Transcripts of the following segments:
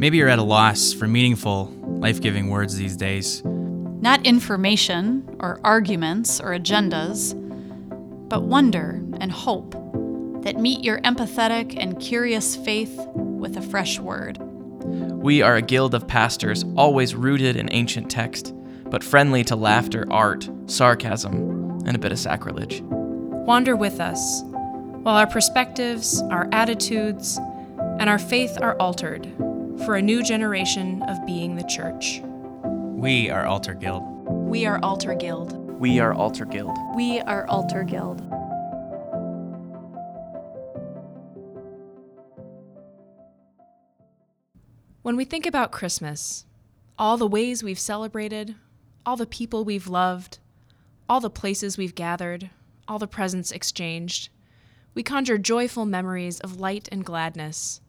Maybe you're at a loss for meaningful, life giving words these days. Not information or arguments or agendas, but wonder and hope that meet your empathetic and curious faith with a fresh word. We are a guild of pastors, always rooted in ancient text, but friendly to laughter, art, sarcasm, and a bit of sacrilege. Wander with us, while our perspectives, our attitudes, and our faith are altered for a new generation of being the church. We are Alter Guild. We are Alter Guild. We are Alter Guild. We are Alter Guild. When we think about Christmas, all the ways we've celebrated, all the people we've loved, all the places we've gathered, all the presents exchanged, we conjure joyful memories of light and gladness,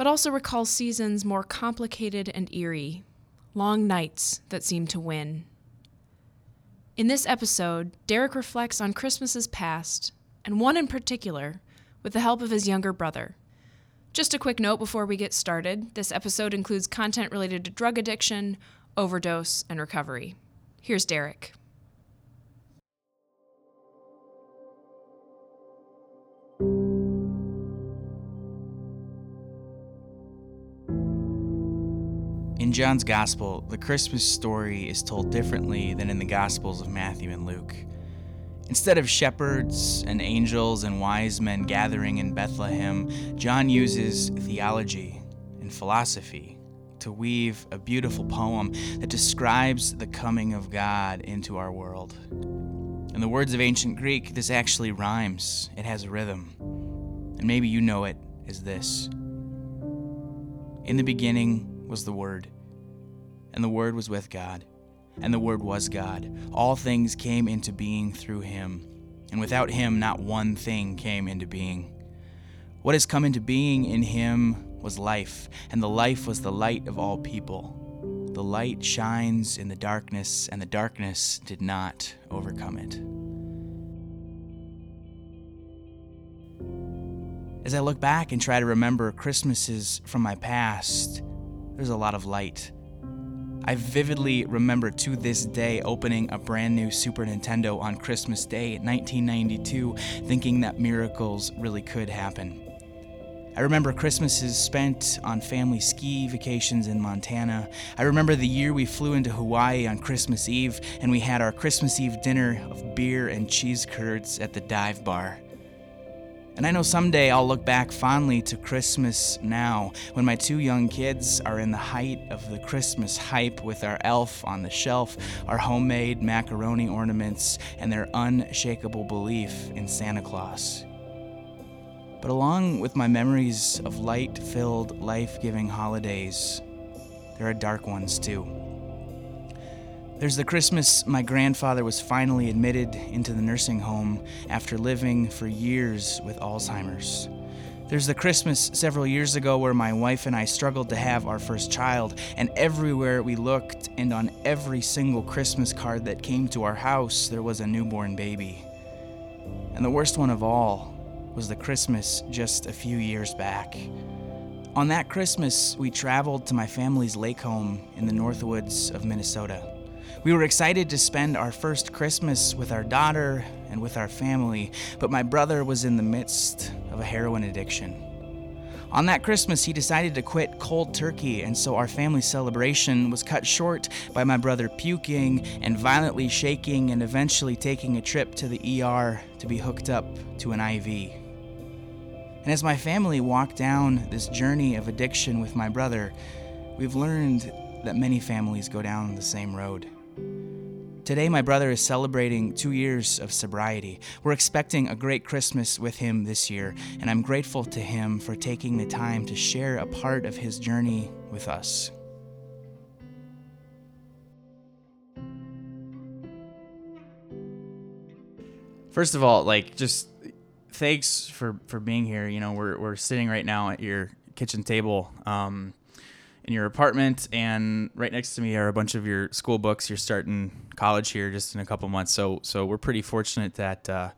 but also recall seasons more complicated and eerie, long nights that seem to win. In this episode, Derek reflects on Christmases past, and one in particular, with the help of his younger brother. Just a quick note before we get started this episode includes content related to drug addiction, overdose, and recovery. Here's Derek. John's Gospel, the Christmas story is told differently than in the Gospels of Matthew and Luke. Instead of shepherds and angels and wise men gathering in Bethlehem, John uses theology and philosophy to weave a beautiful poem that describes the coming of God into our world. In the words of ancient Greek, this actually rhymes, it has rhythm. And maybe you know it as this In the beginning was the Word, and the Word was with God and the Word was God. All things came into being through him, and without him, not one thing came into being. What has come into being in him was life, and the life was the light of all people. The light shines in the darkness, and the darkness did not overcome it. As I look back and try to remember Christmases from my past, there's a lot of light I vividly remember to this day opening a brand new Super Nintendo on Christmas Day 1992, thinking that miracles really could happen. I remember Christmases spent on family ski vacations in Montana. I remember the year we flew into Hawaii on Christmas Eve and we had our Christmas Eve dinner of beer and cheese curds at the dive bar. And I know someday I'll look back fondly to Christmas now when my two young kids are in the height of the Christmas hype with our elf on the shelf, our homemade macaroni ornaments, and their unshakable belief in Santa Claus. But along with my memories of light filled, life giving holidays, there are dark ones too. There's the Christmas my grandfather was finally admitted into the nursing home after living for years with Alzheimer's. There's the Christmas several years ago where my wife and I struggled to have our first child, and everywhere we looked and on every single Christmas card that came to our house, there was a newborn baby. And the worst one of all was the Christmas just a few years back. On that Christmas, we traveled to my family's lake home in the Northwoods of Minnesota. We were excited to spend our first Christmas with our daughter and with our family, but my brother was in the midst of a heroin addiction. On that Christmas, he decided to quit cold turkey, and so our family celebration was cut short by my brother puking and violently shaking and eventually taking a trip to the ER to be hooked up to an IV. And as my family walked down this journey of addiction with my brother, we've learned that many families go down the same road. Today, my brother is celebrating two years of sobriety. We're expecting a great Christmas with him this year, and I'm grateful to him for taking the time to share a part of his journey with us. First of all, like just thanks for for being here. You know, we're we're sitting right now at your kitchen table. Um, in your apartment, and right next to me are a bunch of your school books. You're starting college here just in a couple months, so so we're pretty fortunate that uh,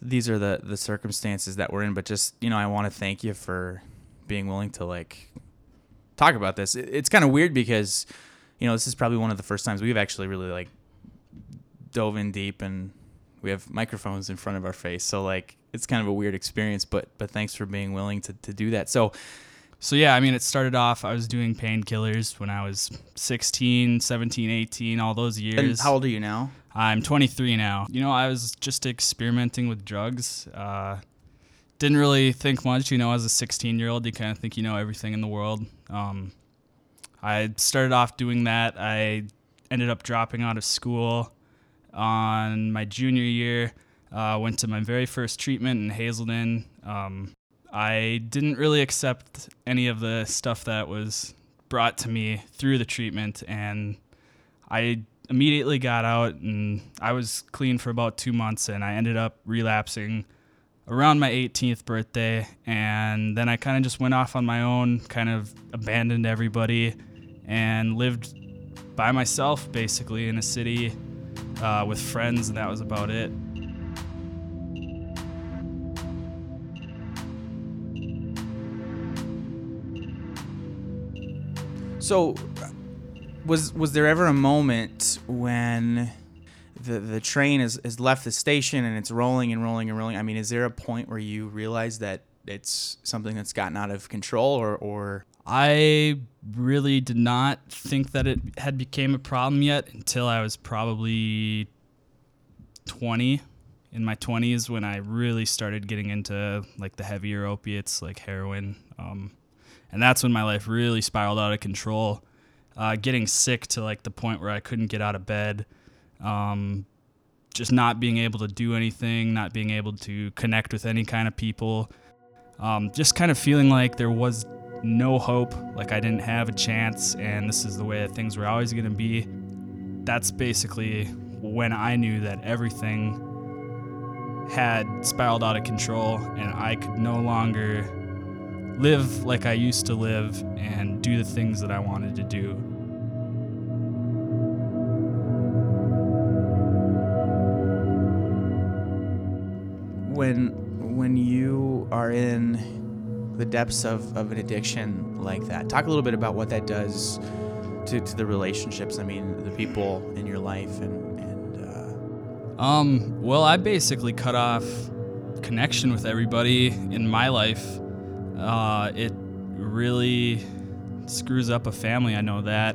these are the the circumstances that we're in. But just you know, I want to thank you for being willing to like talk about this. It, it's kind of weird because, you know, this is probably one of the first times we've actually really like dove in deep and we have microphones in front of our face. So like it's kind of a weird experience, but but thanks for being willing to, to do that. So So yeah, I mean, it started off. I was doing painkillers when I was 16, 17, 18, all those years. and how old are you now? I'm 23 now. You know, I was just experimenting with drugs. Uh, didn't really think much. You know, as a 16 year old, you kind of think you know everything in the world. Um, I started off doing that. I ended up dropping out of school on my junior year. Uh, went to my very first treatment in Hazelden. Um, I didn't really accept any of the stuff that was brought to me through the treatment, and I immediately got out and I was clean for about two months, and I ended up relapsing around my 18th birthday, and then I kind of just went off on my own, kind of abandoned everybody, and lived by myself basically in a city uh, with friends, and that was about it. So, was was there ever a moment when the the train has, has left the station and it's rolling and rolling and rolling? I mean, is there a point where you realize that it's something that's gotten out of control, or or I really did not think that it had became a problem yet until I was probably 20 in my 20s when I really started getting into like the heavier opiates like heroin um, and that's when my life really spiraled out of control uh, getting sick to like the point where I couldn't get out of bed um, just not being able to do anything not being able to connect with any kind of people um, just kind of feeling like there was no hope, like I didn't have a chance, and this is the way that things were always going to be. That's basically when I knew that everything had spiraled out of control and I could no longer live like I used to live and do the things that I wanted to do. when when you are in the depths of, of an addiction like that talk a little bit about what that does to, to the relationships i mean the people in your life and and uh, Um, well, I basically cut off connection with everybody in my life. Uh, it really screws up a family, I know that.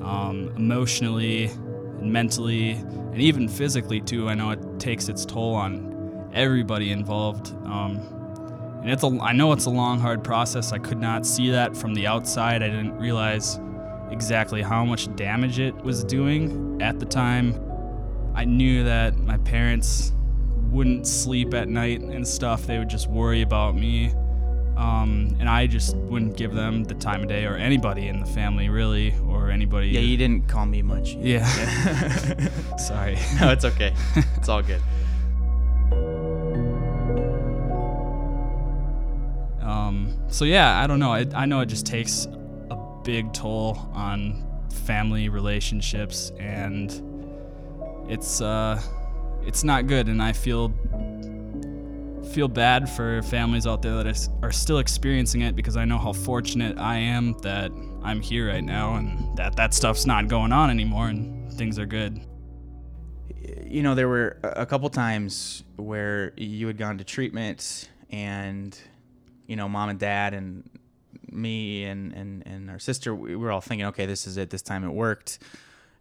Um, emotionally and mentally, and even physically, too. I know it takes its toll on everybody involved. Um, and it's a, I know it's a long, hard process. I could not see that from the outside. I didn't realize exactly how much damage it was doing at the time. I knew that my parents wouldn't sleep at night and stuff. They would just worry about me. Um, and I just wouldn't give them the time of day or anybody in the family, really, or anybody. yeah you didn't call me much Yeah. Sorry. no it's okay it's all good Um, so yeah, I don't know. I, I know it just takes a big toll on family relationships, and it's uh, it's not good. And I feel feel bad for families out there that are still experiencing it because I know how fortunate I am that I'm here right now, and that that stuff's not going on anymore, and things are good. you know there were a couple times where you had gone to treatment and you know mom and dad and me and and, and our sister we were all thinking okay this is it. This time it worked.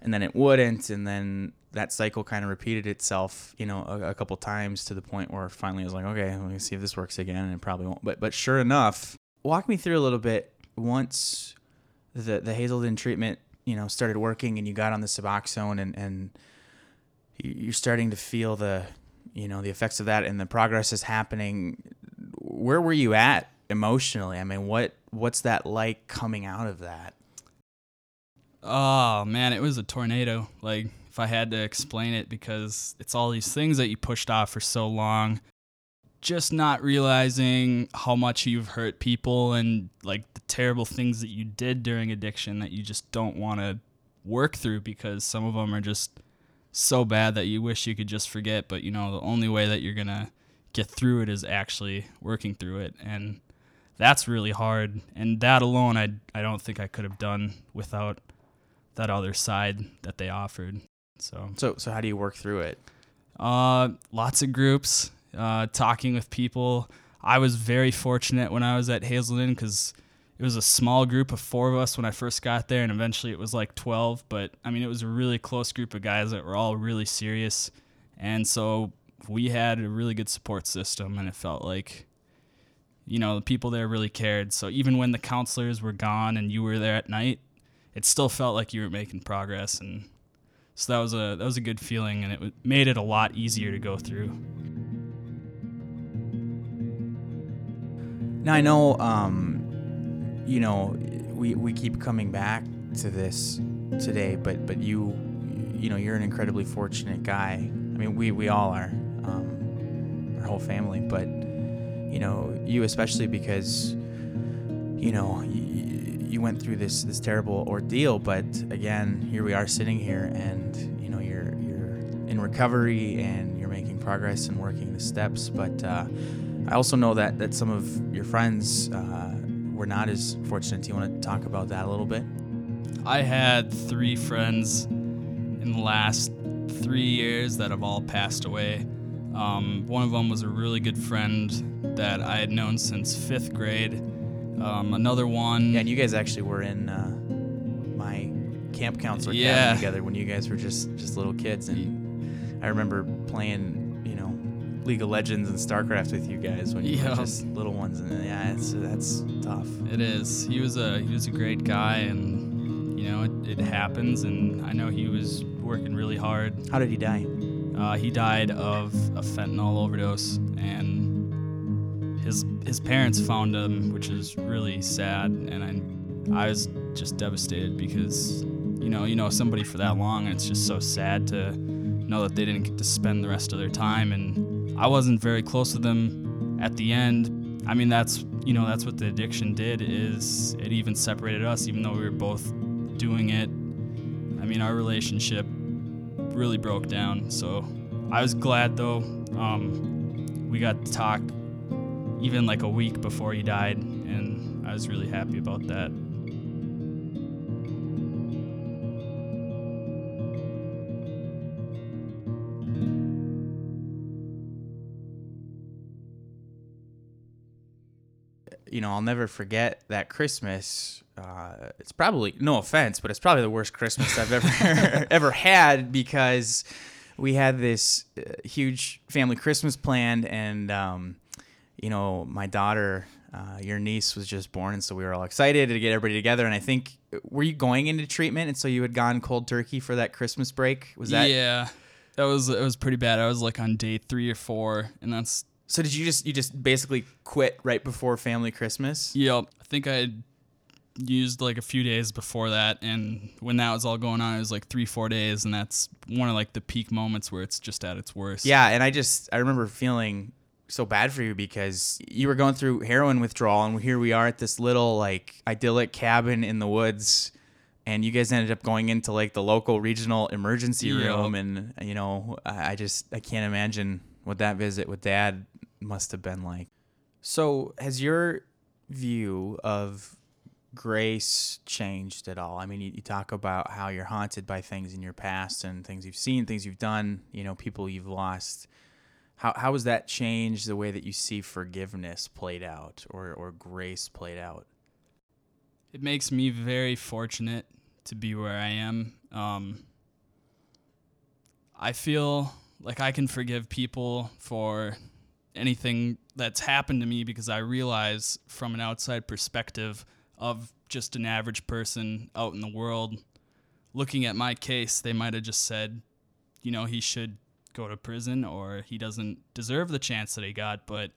And then it wouldn't. And then that cycle kind of repeated itself you know a, a couple times to the point where finally I was like okay let me see if this works again and it probably won't. But but sure enough walk me through a little bit. Once the the Hazelden treatment you know started working and you got on the Suboxone and and you're starting to feel the you know the effects of that and the progress is happening where were you at emotionally? I mean what what's that like coming out of that Oh man, it was a tornado. Like if I had to explain it because it's all these things that you pushed off for so long. Just not realizing how much you've hurt people and like the terrible things that you did during addiction that you just don't want to work through because some of them are just so bad that you wish you could just forget, but you know, the only way that you're going to get through it is actually working through it and that's really hard. And that alone, I I don't think I could have done without that other side that they offered. So So so how do you work through it? uh, lots of groups, uh, talking with people. I was very fortunate when I was at Hazelden because it was a small group of four of us when I first got there, and eventually it was like 12. But I mean, it was a really close group of guys that were all really serious. And so we had a really good support system, and it felt like, you know, the people there really cared. So even when the counselors were gone and you were there at night, it still felt like you were making progress. And so that was a that was a good feeling, and it made it a lot easier to go through. Now I know, um, you know, we we keep coming back to this today, but but you, you know, you're an incredibly fortunate guy. I mean, we we all are, um, our whole family, but you know, you especially because, you know, you, you went through this this terrible ordeal, but again, here we are sitting here, and you know, you're you're in recovery and you're making progress and working the steps, but. Uh, I also know that that some of your friends uh, were not as fortunate. Do you want to talk about that a little bit? I had three friends in the last three years that have all passed away. Um, one of them was a really good friend that I had known since fifth grade. Um, another one, Yeah, and you guys actually were in uh, my camp counselor Yeah. academy together when you guys were just just little kids, and I remember playing, you know, League of Legends and StarCraft with you guys when you Yeah. were just little ones, and yeah, it's that's tough. It is. He was a he was a great guy, and you know it, it happens. And I know he was working really hard. How did he die? Uh, he died of a fentanyl overdose, and his his parents found him, which is really sad. And I I was just devastated because you know you know somebody for that long, and it's just so sad to know that they didn't get to spend the rest of their time. And I wasn't very close with them at the end. I mean that's you know that's what the addiction did is it even separated us, even though we were both doing it. I mean our relationship really broke down. So I was glad though. Um, we got to talk even like a week before he died, and I was really happy about that. you know, I'll never forget that Christmas. Uh, it's probably no offense, but it's probably the worst Christmas I've ever ever had because we had this uh, huge family Christmas planned, and um, you know, my daughter, uh, your niece, was just born, and so we were all excited to get everybody together. And I think were you going into treatment, and so you had gone cold turkey for that Christmas break? Was that yeah, that was it was pretty bad. I was like on day three or four, and that's so? Did you just you just basically quit right before family Christmas? yep. I think I had used like a few days before that, and when that was all going on, it was like three four days, and that's one of like the peak moments where it's just at its worst. Yeah, and I just I remember feeling so bad for you because you were going through heroin withdrawal, and here we are at this little like idyllic cabin in the woods, and you guys ended up going into like the local regional emergency Yep. room, and you know I I just I can't imagine what that visit with Dad must have been like. So has your view of grace changed at all? I mean, you, you talk about how you're haunted by things in your past and things you've seen, things you've done, you know, people you've lost. How, how has that changed the way that you see forgiveness played out or, or grace played out? it makes me very fortunate to be where I am. Um, I feel like I can forgive people for anything that's happened to me because I realize from an outside perspective of just an average person out in the world looking at my case, they might have just said, you know, he should go to prison or he doesn't deserve the chance that he got. But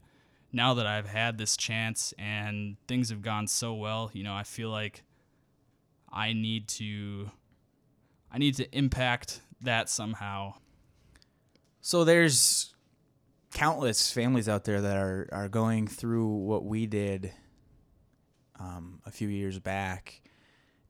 now that I've had this chance and things have gone so well, you know, I feel like I need to I need to impact that somehow. So there's countless families out there that are, are going through what we did um, a few years back.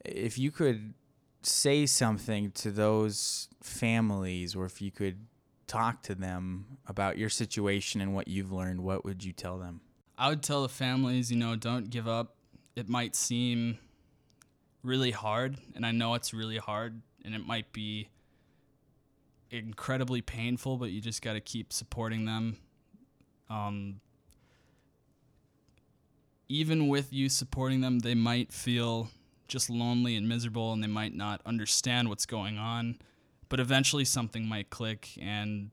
If you could say something to those families, or if you could talk to them about your situation and what you've learned, what would you tell them? I would tell the families, you know, don't give up. It might seem really hard, and I know it's really hard, and it might be incredibly painful, but you just got to keep supporting them. Um, even with you supporting them, they might feel just lonely and miserable and they might not understand what's going on. But eventually something might click and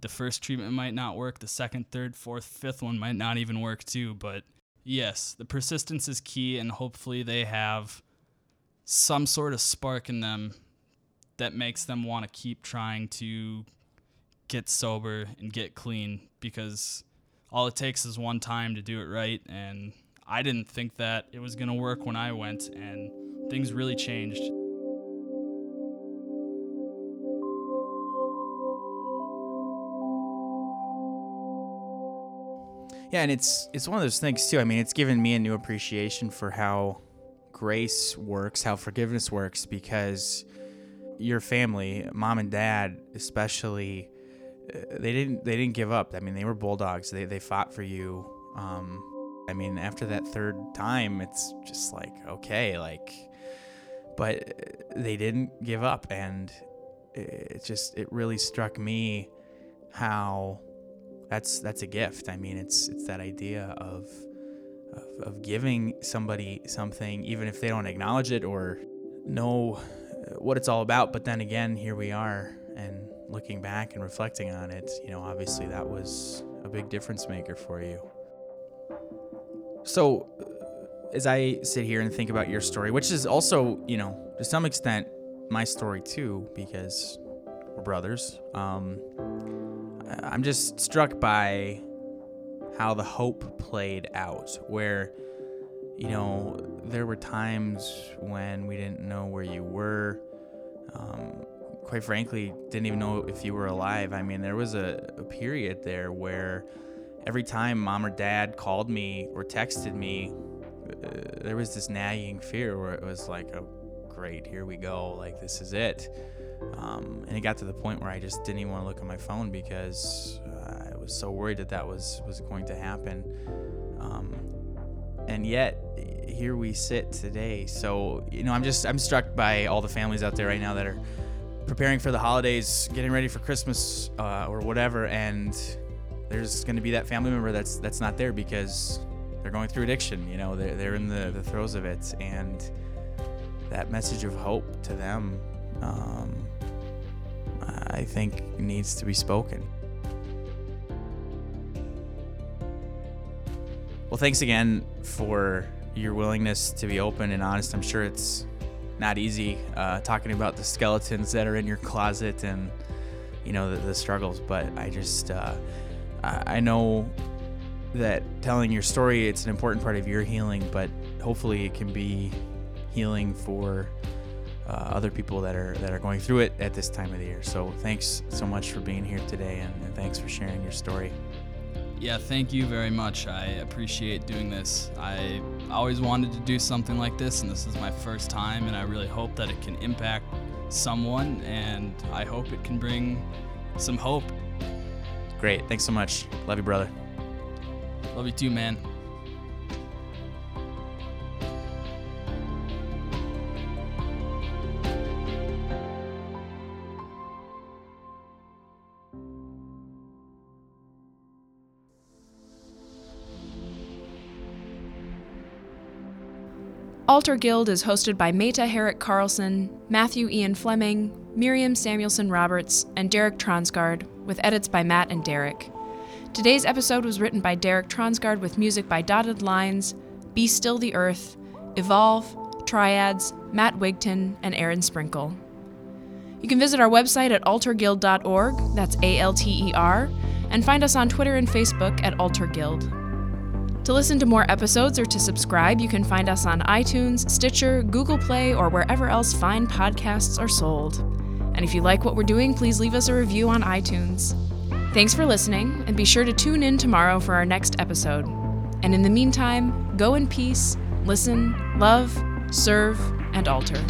the first treatment might not work, the second, third, fourth, fifth one might not even work too. But yes, the persistence is key and hopefully they have some sort of spark in them that makes them want to keep trying to get sober and get clean because all it takes is one time to do it right. And I didn't think that it was going to work when I went, and things really changed. Yeah, and it's it's one of those things too. I mean, it's given me a new appreciation for how grace works, how forgiveness works because your family, mom and dad especially, uh, they didn't they didn't give up. I mean, they were bulldogs. They they fought for you. Um, I mean, after that third time, it's just like okay, like, but they didn't give up, and it just it really struck me how that's that's a gift. I mean, it's it's that idea of of, of giving somebody something, even if they don't acknowledge it or know what it's all about. But then again, here we are, and looking back and reflecting on it, you know, obviously that was a big difference maker for you. So, as I sit here and think about your story, which is also, you know, to some extent my story too, because we're brothers, um, I'm just struck by how the hope played out, where, you know, there were times when we didn't know where you were. Um, quite frankly, didn't even know if you were alive. I mean, there was a, a period there where every time mom or dad called me or texted me, uh, there was this nagging fear where it was like, oh, great, here we go. Like, this is it. Um, and it got to the point where I just didn't even want to look at my phone because uh, I was so worried that that was, was going to happen. Um, and yet, here we sit today. So, you know, I'm just, I'm struck by all the families out there right now that are preparing for the holidays, getting ready for Christmas uh, or whatever. And there's going to be that family member that's, that's not there because they're going through addiction. You know, they're, they're in the, the throes of it. And that message of hope to them um, I think needs to be spoken. Well, thanks again for your willingness to be open and honest. I'm sure it's not easy uh, talking about the skeletons that are in your closet and you know the, the struggles, but I just uh, I know that telling your story it's an important part of your healing, but hopefully it can be healing for uh, other people that are that are going through it at this time of the year. So thanks so much for being here today, and, and thanks for sharing your story. Yeah, thank you very much. I appreciate doing this. I always wanted to do something like this, and this is my first time, and I really hope that it can impact someone, and I hope it can bring some hope. Great. Thanks so much. Love you, brother. Love you too, man. Alter Guild is hosted by Meta Herrick Carlson, Matthew Ian Fleming, Miriam Samuelson Roberts, and Derek Tronsgard, with edits by Matt and Derek. Today's episode was written by Derek Tronsgard with music by Dotted Lines, Be Still the Earth, Evolve, Triads, Matt Wigton, and Aaron Sprinkle. You can visit our website at alterguild.org, that's A L T E R, and find us on Twitter and Facebook at Alter Guild. To listen to more episodes or to subscribe, you can find us on iTunes, Stitcher, Google Play, or wherever else fine podcasts are sold. And if you like what we're doing, please leave us a review on iTunes. Thanks for listening, and be sure to tune in tomorrow for our next episode. And in the meantime, go in peace, listen, love, serve, and alter.